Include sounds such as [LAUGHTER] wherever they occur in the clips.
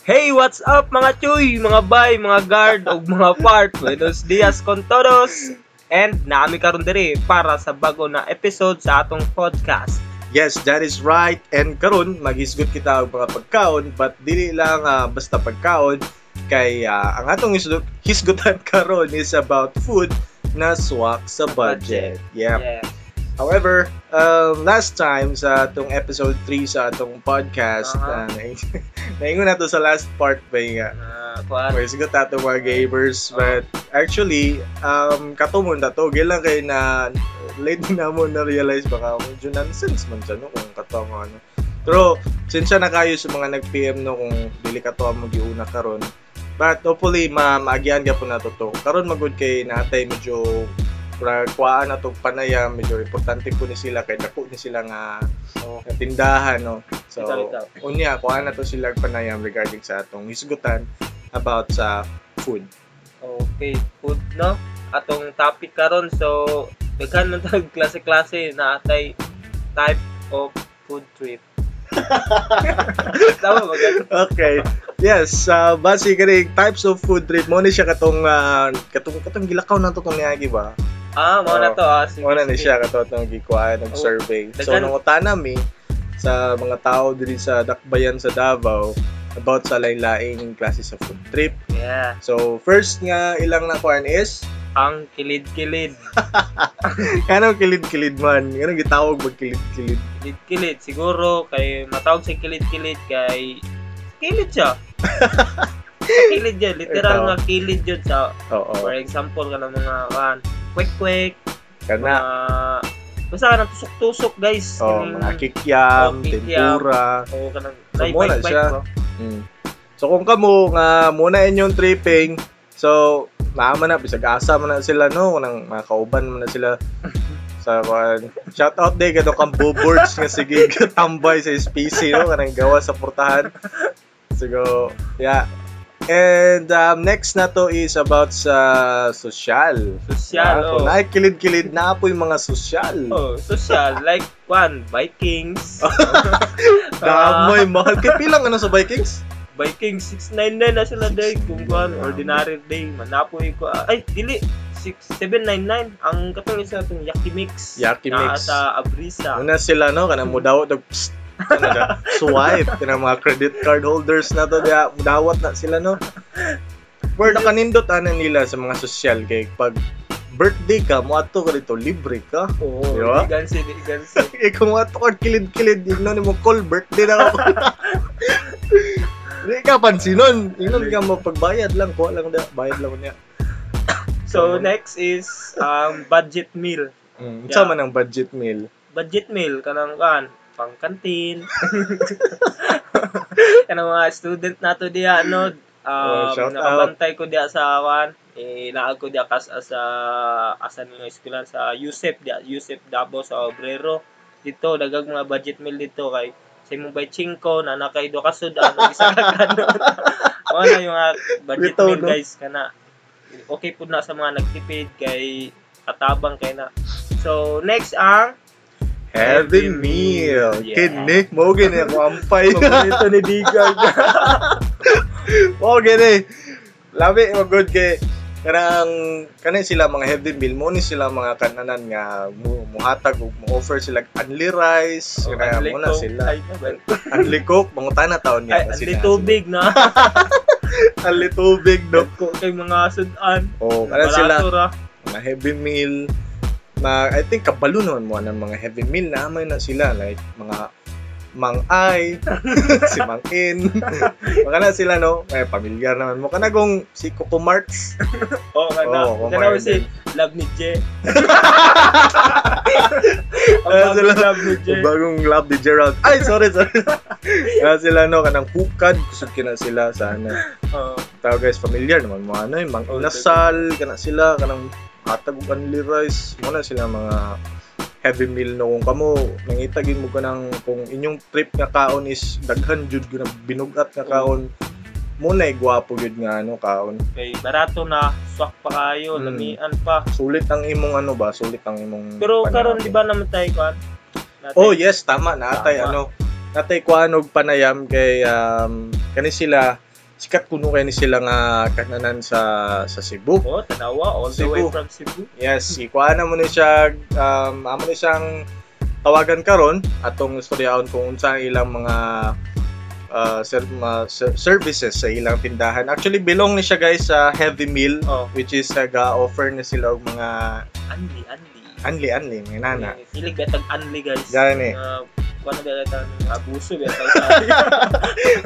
Hey, what's up mga chuy, mga bay, mga guard, o mga part. Buenos dias con todos. And naami karon diri para sa bago na episode sa atong podcast. Yes, that is right. And karon maghisgot kita og mga pagkaon but dili lang ah, basta pagkaon kay ah, ang atong hisgot hisgutan [LAUGHS] karon is about food na swak sa budget. Yeah. Yeah. However, um, last time sa atong episode 3 sa atong podcast, Aha. uh [LAUGHS] naingon na to sa last part ba nga. Uh, kuan. May sigot ato mga gamers, but actually, um, katumon na to. Gilang kay na late na mo na-realize baka medyo nonsense man siya, no? Kung kato mo, ano. Pero, since na kayo sa mga nag-PM, no, kung dili ka to ang mag-iuna karon But hopefully, ma maagyan ka po na to to. Karon magud kay natay medyo kuhaan na to panayam medyo importante po ni sila kay dako ni sila nga Oh. nga tindahan no? So unya kuhaan na to sila panayam regarding sa atong hisgutan about sa food. Okay, food no. Atong topic karon so daghan man tag [LAUGHS] klase-klase na atay type of food trip. [LAUGHS] Tama ba okay. Yes uh, base kani types of food trip. Mo ni siya katong uh, katong katong gilakaw na to tong niagi ba Ah, mo na to ah. Sige, mo na ni siya kato tong gikuan ng survey so Daghan- nung utana mi sa mga tao diri sa Dakbayan sa Davao about sa lain-laing klase sa food trip Yeah. so first nga ilang na kuan is Ang kilid-kilid. [LAUGHS] kanang kilid-kilid man kanang gitawag mag kilid-kilid Kilid-kilid. Siguro, kay matawag sa kilid-kilid kay... Kilid siya. [LAUGHS] kilid yun. Literal nga kilid yun sa... oo For example, ka ng mga kan, kwek-kwek, kana mga... Basta ka ng tusok-tusok, guys. oh Kaning- mga kikiam Oh, tempura Oo, ka ng... So, bike, siya. bike, bro. Mm. So kung kamo nga muna inyong tripping, so naama na bisag asa man na sila no nang mga kauban man na sila [LAUGHS] sa kwan. Shout out day kadto kang boards nga sige [LAUGHS] tambay sa SPC no kanang gawa sa portahan. So yeah. And um, next na to is about sa social. Sosyal, Ah, oh. Nakikilid-kilid na po yung mga social. Oh, social. Like, one, Vikings. [LAUGHS] Damoy, mahal. Kaya pilang ano sa Vikings? Vikings 699 na sila day kung kuan ordinary day manapoy ko ay dili 6799 ang katong isa itong Yaki Mix Yaki na Mix. sa Abrisa Una sila no mudawat og psst, na, swipe kanang mga credit card holders na to dia mudawat na sila no. Word kanindot ana nila sa mga social kay pag birthday ka mo ato ka dito libre ka. oo Di ba? di gansi di gansi [LAUGHS] Ikaw mo ato ka kilid-kilid igno ni mo call birthday na ako. Di ka pansinon. Ingnon ka mo pagbayad lang ko lang da bayad lang niya. so next is um budget meal Mm, Yeah. Sama ng budget meal. budget meal kanang kan pang kantin. [LAUGHS] Kanang mga student nato diha no um, Oh, nakabantay ko diha sa kan eh naag ko diha kas sa asa ni eskwela sa Yusef diha Yusef Davao sa Obrero. Dito dagag mga budget meal dito kay sa imong bay chingko na nakay do ka sudan ug [LAUGHS] isa ka kanon. [LAUGHS] Mao na yung budget Bitaw, meal no? guys kana. Okay pud na sa mga nagtipid kay katabang kay na. So next ang Heavy meal. Yeah. Kidney. Mo gini ako ampay. [LAUGHS] paborito ni Digag Mo gini. Labi mo good kay kanang kanang sila mga heavy meal mo ni sila mga kananan nga mu, muhatag ug mo-offer sila unli rice Oh, kaya mo na sila [LAUGHS] unli coke mangutana taon niya anli sila tubig na. [LAUGHS] unli tubig no kay mga sudan. oh kana sila mga heavy meal na I think kabalo naman mo ng mga heavy meal na amay na sila like mga Mang Ay, [LAUGHS] si Mang In. [LAUGHS] Mga na sila no, eh pamilyar naman mo kana kung si Coco Marts. [LAUGHS] Oh, kana. Oo, kana kumain si. Love ni J. Ang bagong sila- Love ni J. Bagong love ni Gerald. Ay, sorry, sorry. Kana sila no, kanang hukad, kusog kina sila sa ano. Oh, Tao guys, familiar naman mo ano, yung Mang Oh, Inasal, kana sila, kanang ug unli rice. Mo na sila mga heavy meal no kung kamo nangitagin mo ka ng kung inyong trip nga kaon is daghan jud ko na binugat nga kaon mo na gwapo jud nga ano kaon kay barato na, swak pa kayo, Hmm. lamian pa. sulit ang imong ano ba sulit ang imong Pero karon di ba naman tayo kan? oh yes tama natay Tama. ano natay kuanog panayam kay um kani sila sikat kuno kay ni sila nga kananan sa sa Cebu. Oh, tanawa all the Cebu. way from Cebu. Yes, ikuha na mo ni siya um amo ni siyang tawagan karon atong istoryahon kung unsa ang ilang mga uh, ser- ma- ser- services sa ilang tindahan. Actually belong ni siya guys sa Heavy Meal Oh, which is nag-offer na sila og mga anli, anli. anli anli mga nana. Sili betag anli guys. Gani. Uh, kuno ba ta abuso ba ta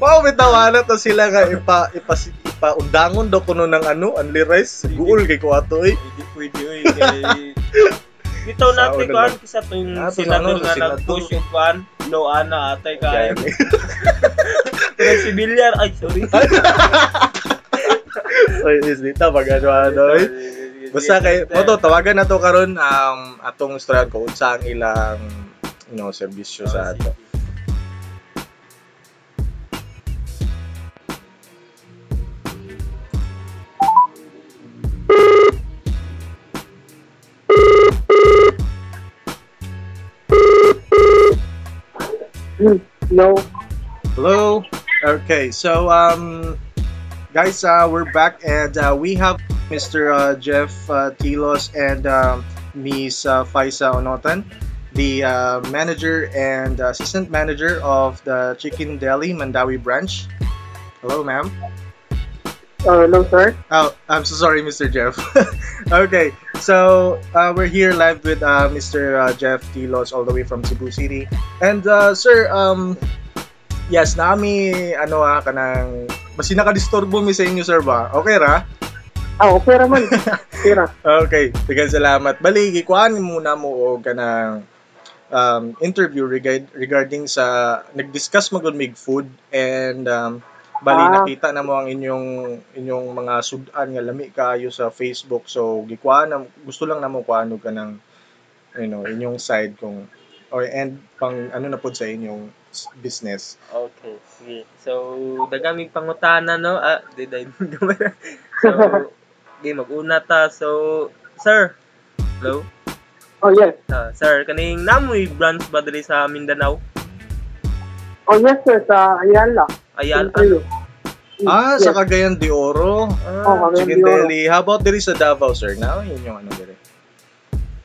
Wow, bitawana to sila nga ipa ipa ipa undangon daw kuno ng ano, anli rice. Guul kay ko ato eh. Hindi pwede oy kay Ito natin kuan lang. kisa tuwing Ah, to senador ano, nga nag-push yung kuan, no ana atay kay. [LAUGHS] Pero si Villar, ay sorry. So, is dito pag ano ano eh. Basta kay mo to tawagan na to karon um atong istoryahan ko unsa ang ilang you know serbisyo sa ato. No. Hello. Okay, so um guys, uh we're back and uh, we have Mr. Uh, Jeff uh, Tilos and um, Miss uh, Faisa Onotan, the uh, manager and assistant manager of the Chicken Deli Mandawi branch. Hello, ma'am. Uh, no, sir. Oh, I'm so sorry, Mr. Jeff. [LAUGHS] okay, so uh, we're here live with uh, Mr. Uh, Jeff Tilos all the way from Cebu City. And uh, sir, um, yes, nami ano ah kanang basi nakadisturbo mi sa inyo sir ba? Okay ra? Ah, okay raman. [LAUGHS] Okay ra. Okay, tigan salamat. Bali, gikuan muna mo og kanang um, interview regard, regarding sa nag-discuss magud mig food and um, bali Ah. nakita na mo ang inyong inyong mga sudan nga lami kaayo sa Facebook. So gikuan na gusto lang namo kuano ka ng you know, inyong side kung or and pang ano na pod sa inyong business. Okay, sige. So, dagaming pangutana, no? Ah, di di [LAUGHS] So, di mag-una ta. So, sir. Hello? Oh, yes. Ah, sir, kaning namoy branch ba diri sa Mindanao? Oh, yes, sir. Sa Ayala. Ayan. Interview. Ah, yes. sa Cagayan de Oro. Oh, Ah, Cagayan Chicken de Oro. Deli. How about diri sa Davao, sir? Now, yun yung ano diri.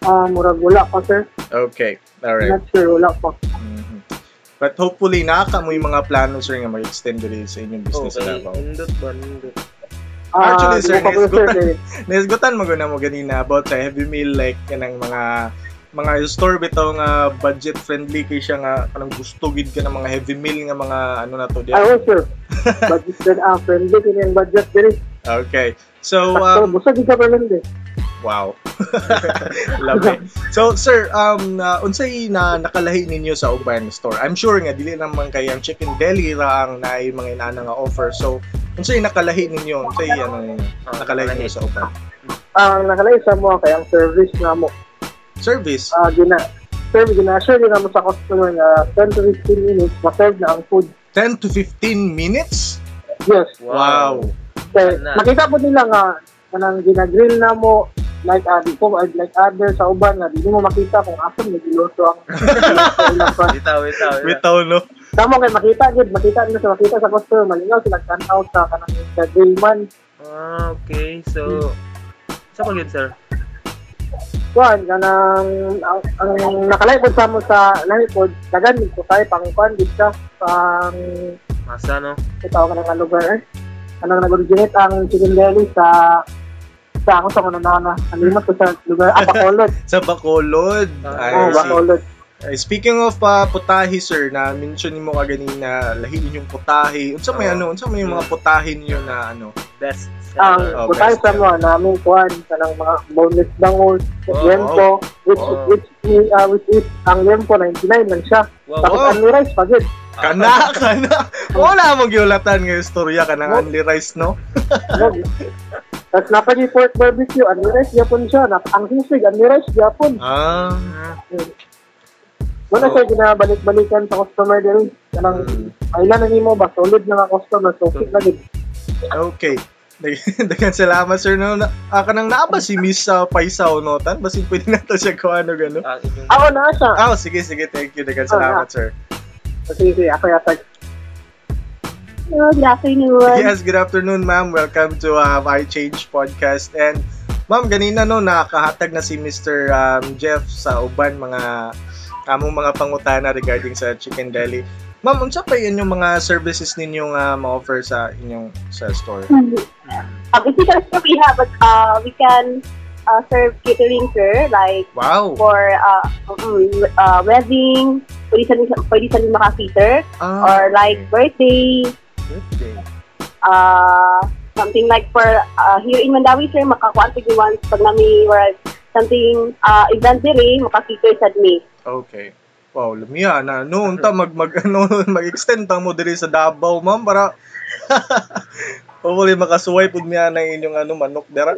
Ah, murag wala pa, sir. Okay. All right. Not sure, wala pa. Mhm. But hopefully, nakaka mo yung mga plano, sir, nga mag-extend diri sa inyong business sa okay. Davao. Indot ba? Indot. Ah, Actually, di sir, good. eh. [LAUGHS] Naisgutan mo na mo ganina about sa heavy meal, like, kanang mga mga store bitaw nga budget friendly kay siya nga kanang gusto gid ka ng mga heavy meal nga mga ano na to Ah, diyan. oh, sir. [LAUGHS] Budget din, ah, friendly kini ang budget diri. Okay. So um busog ka pa lang wow. [LAUGHS] Love it. So sir, um na unsay na nakalahi ninyo sa uban store? I'm sure nga dili naman kay ang chicken deli ra ang naay mga inana nga offer. So unsay nakalahi ninyo? Ano ninyo? Ah, nakalahi ninyo sa uban? Ang nakalay sa mo kay ang service nga mo. Service. Ah, gina service gina-assure din mo sa customer nga 10 to 15 minutes ma-serve na ang food. 10 to 15 minutes? Yes. Wow. Kaya Na. makita po nila nga kanang ginagrill na mo like uh, di ko like other sa uban nga di mo makita kung asa ni giluto ang [LAUGHS] bitaw. bitaw. Bitaw no. Tama kay makita gid makita nila sa makita sa customer malingaw sila tan-out sa kanang sa grillman. Ah, okay. So, sa pagid, sir? Kuan kanang ang, ang nakalay pod sa mo sa lahi pod dagan ko kay pang kuan gid ka pang Masa, no? itaw ka nga lugar eh. Kanang nag-originate ang chicken deli sa sa ako sa kanana Nalimot ko sa lugar ah, Bacolod. [LAUGHS] Sa Bacolod. Ah, I Oh. Bacolod. Uh, Speaking of uh, putahe sir, na mention mo ka ganina lahi inyong putahe. Unsa may Oo. ano, unsa may mga putahe niyo na ano? Best ang seller. Oh, putay best sa mo namin kuan kanang mga boneless bangus Oh, yempo which Oh. which is uh, which is ang yempo 99 lang siya Wow. tapos Oh. only rice pa gid Kana, [LAUGHS] kana. Wala mong giulatan nga istorya ka ng Oh. only rice, no? tapos napa di pork barbecue only rice gyapon siya Nap- ang sisig only rice gyapon Ah. Wala Oh. siya ginabalik-balikan sa customer diri kanang Mm. Kailan na nimo ba solid na nga customer so fit na gid Okay. Dag- [LAUGHS] Dagan salamat sir no. Na, ah, kanang naa ba si Miss uh, Paisaw no tan? Basin pwede na to siya ko ano gano. Inyong ako na siya Ah, sige sige, thank you. Dagan salamat sir. sige sige ako yata Hello, good afternoon. Yes, good afternoon, ma'am. Welcome to uh, I Change Podcast. And, ma'am, ganina no, nakahatag na si Mr. Um, Jeff sa uban mga among mga pangutana regarding sa Chicken Deli. Ma'am, unsa pa yun yung mga services ninyong uh, ma-offer sa inyong sa store? Um, basically, sir, we have, uh, we can uh, serve catering, sir, like Wow! for uh, um, uh, wedding, pwede sa, pwede sa maka-cater, Ah, or like birthday, okay. uh, something like for uh, here in Mandawi, sir, makakuha ko once pag nami or something uh, event dire, maka-cater sa me. Okay. Wow, lumiya na. No, unta mag mag [LAUGHS] ano, mag-extend ta mo diri sa Davao, ma'am, para [LAUGHS] Hopefully makasuway pud miya na inyong ano manok dira.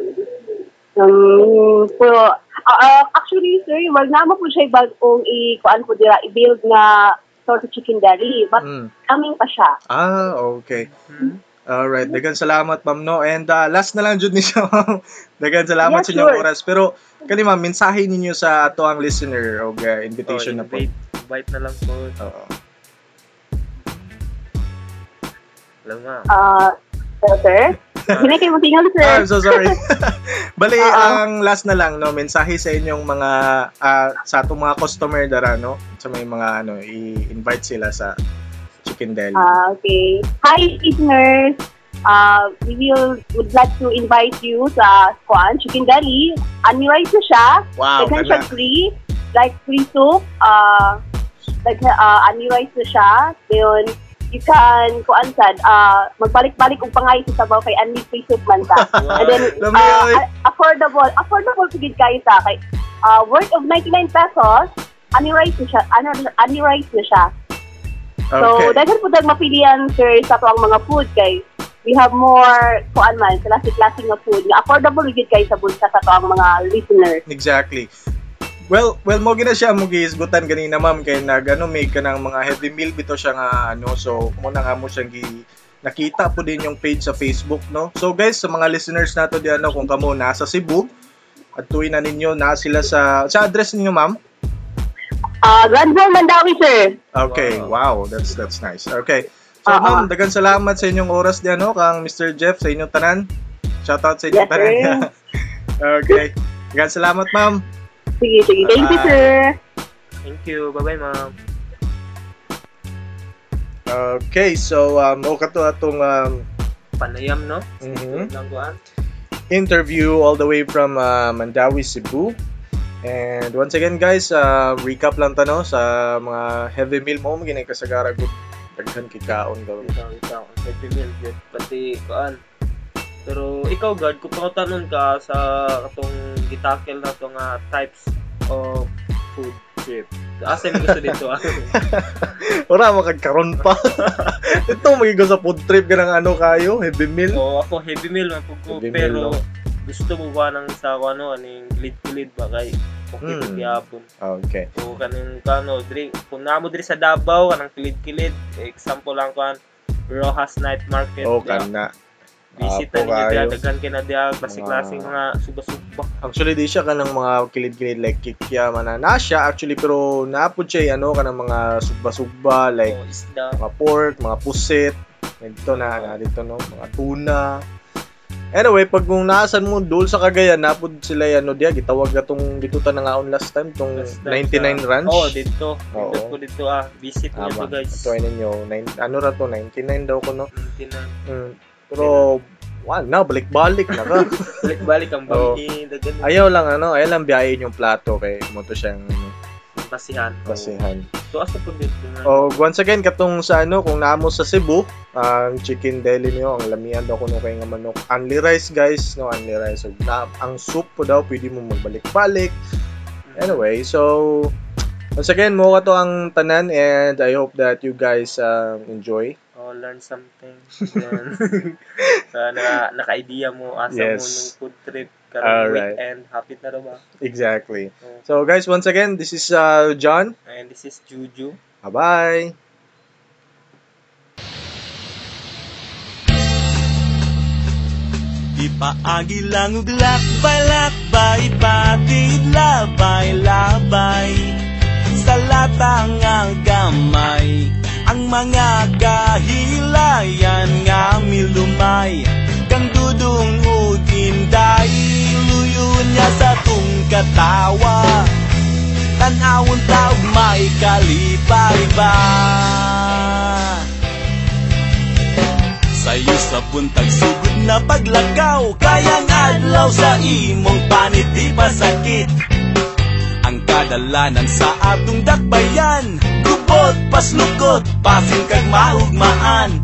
Um, pero, uh, uh, actually, sir, wag na mo po siya bagong i-kuan po dira, i-build nga sort of chicken deli. But, Mm. coming pa siya. Ah, okay. Hmm. Alright, dagan salamat ma'am no. And uh, last na lang jud ni siya. ma'am. [LAUGHS] dagan salamat Yeah, sa inyong sure. oras. Pero kani ma'am, mensahe ninyo sa ato ang listener o uh, invitation oh, na po. invite, na lang po. Oo. Alam nga. Uh, so, sir, hindi kayo matingal, sir. Ah, I'm so sorry. [LAUGHS] Bali, Oo. ang last na lang, no, mensahe sa inyong mga, ah, sa atong mga customer dara, no? Sa may mga, ano, i-invite sila sa Chicken Deli. Ah, okay. Hi, listeners. Uh, we will would like to invite you sa Kuan Chicken Deli. Unrice na siya. wow, Daghan siya free. Like free soup. Uh, like uh, unrice na siya. Then, you can, kuan sad, uh, magbalik-balik og pangay sa sabaw kay unli free soup man ta. [LAUGHS] And then, uh, affordable, affordable sa gid kayo sa kay uh, worth of 99 pesos, unrice na siya, unrice na siya. So, Okay. daghan po tayong mapilian, sir, sa tuwang mga food kay we have more kuan man, klase-klase nga food nga affordable gid kay sa bulsa sa tuwang mga listeners. Exactly. Well, well mo gina siya mo giisgutan ganina ma'am kay nag ano make ka ng mga heavy meal bito siya nga ano so mo na nga mo siyang gi nakita po din yung page sa Facebook no. So guys sa mga listeners nato di ano kung kamo nasa Cebu at tuwin na ninyo na sila sa sa address ninyo ma'am. Ah, Grand Mandawi, sir. Okay, wow, that's that's nice. Okay. So Oo. ma'am, dagan salamat sa inyong oras di ano kang Mr. Jeff sa inyong tanan. Shout out sa inyong Yes, tanan. sir. [LAUGHS] okay. Dagan salamat ma'am. Sige, sige. Thank you, Bye. sir. Thank you. Bye-bye, ma'am. Okay, so um o kato atong um, Panayam, no? Mhm. Kuan. interview all the way from uh, Mandawi, Cebu. And once again guys, uh, recap lang tano sa mga heavy meal mo maging kasagara gud daghan kikaon daw. Ikaw, ikaw. Happy meal, good. Pati, kuan. Pero ikaw, God, kung pangutanon ka sa katong gitakel na itong ah, types of food trip. Asa mo gusto dito? ah? [LAUGHS] Ora makagkaron pa. [LAUGHS] Ito magigo sa food trip ganang ano kayo, heavy meal. o ako, heavy meal man ko. Heavy meal, Pero, no? Gusto mo ba ng sa ano, aning kilid-kilid ba kay okay mm. gyapon. Okay. O kaning kano, diri, kung namo diri sa Davao, kanang kilid-kilid, example lang kan Rojas Night Market. Oh, kana. Visit Apo na ninyo diya, daghan kina diya, klase-klaseng Mga- mga suba-suba. Actually di siya kanang mga kilid-kilid like kikya man na siya actually pero naapod siya ano kanang mga sugba-sugba like o isda. mga pork, mga pusit, dito na, na dito no, mga tuna. Anyway, pag kung naasan mo dul sa Cagayan, napod sila ano dia gitawag atong dito ta nangaon last time tong Last time 99 sa- ranch. Oh, dito. Oo. Dito ko dito ah. Visit niyo to Tama. guys. Ito ay ninyo, nine, ano ra to 99 daw ko no. Tina. Mm. Pero wala na balik-balik na ka. [LAUGHS] Balik-balik ang Oo. daghan ayaw lang ano, ayaw lang biyahin yung plato kay mo to siyang ng basihan. basihan. So asa po dito na? Oh, once again katong sa ano kung naamo sa Cebu, ang chicken deli niyo, ang lamian daw kuno kay nga manok. Only rice guys, no only rice. So, na, ang soup po daw pwede mo magbalik-balik. Anyway, so once again mo ka to ang tanan and I hope that you guys uh, enjoy. Oh, learn something. Then, [LAUGHS] sa naka, naka-idea mo asa mo Yes. nung food trip karong Alright. weekend. Hapit na ba? Exactly. Oh. So guys, once again, this is uh, John. And this is Juju. Bye-bye. Ipaagi lang ug lakbay-lakbay Patid labay-labay Sa latang nga gamay Ang mga kahila katawa Tanawon taog may kalipay ba? Sayo sa buntag sugod na paglakaw Kayang adlaw sa imong panit di pasakit Ang kadalanan sa atong dakbayan Gubot, paslukot, pasin kag maugmaan.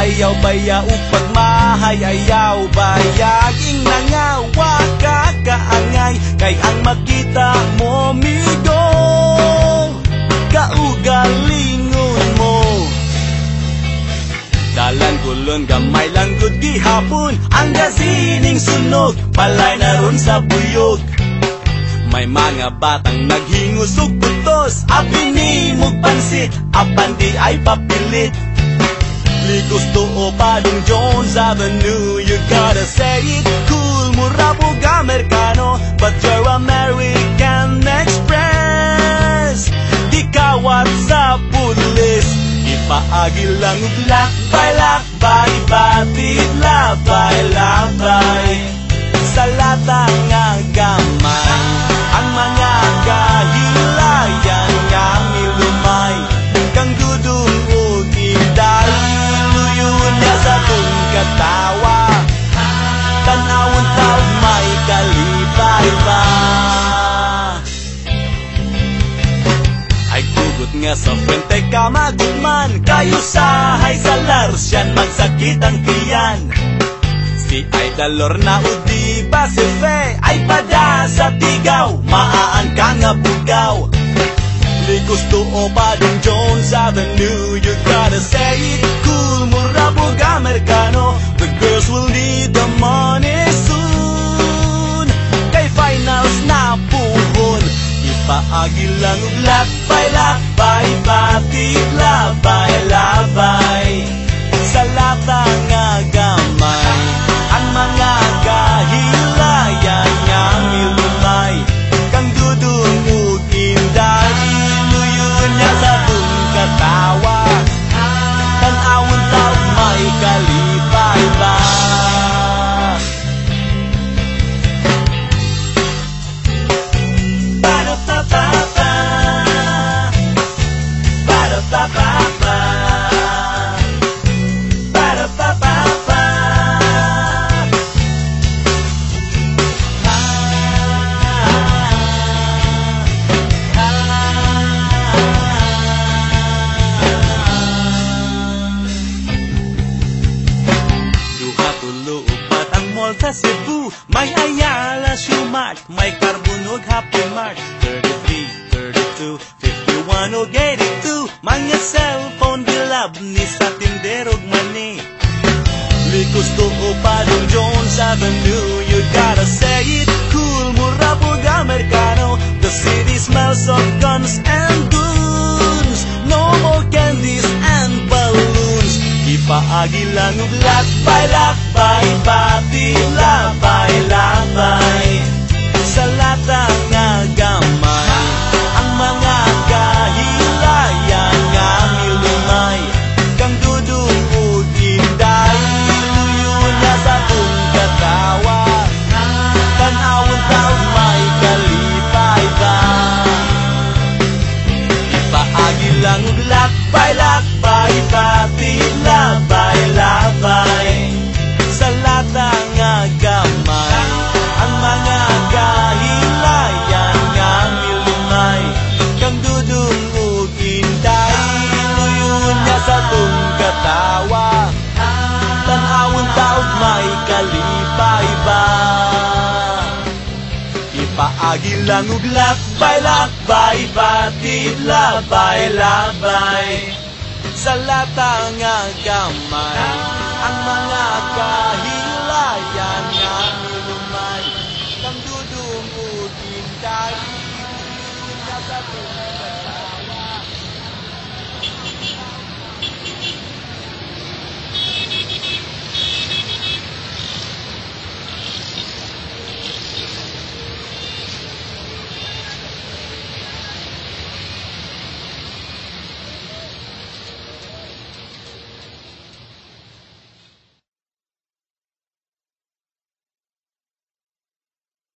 Ayaw baya ug pagmahay Ayaw baya ing kaangay Kay ang makita mo migo Kaugalingon mo. Dalan gulon gamay lang gud gihapon. Ang gasining sunog Palay na ron sa buyog. May mga batang naghingos ug kutos Apinimog pansit Apan di ay papilit. Ligos to o Padong Jones Avenue You gotta say it Mura po Amerikano But you're American Express. Di kawat sa pulis Ipaagi lang lakbay lakbay Batid sa fuente ka magutman Kayo sa larsyan Magsakit ang tiyan. Si Idalor na udi ba si Fe Ay pada sa tigaw Maaan ka nga bugaw. Ligos to o Padong Jones Avenue You gotta say it cool Mura po Amerikano. The girls will need the money Ipaagi lang ug lakbay lakbay Batid labay labay. Sa lata nga 51 ug 82 Mga cellphone bilab ni sa tindero ug mani Likos to o Padong Jones Avenue You gotta say it cool. Mura po Amerikano The city smells of guns and goons. No more candies and balloons. Ipaagi lang ug lakbay lakbay Pati labay labay Sa lata Ipaagi lang ug lakbay lakbay Batid labay labay. Sa lata nga gamay Ang mga kahilayan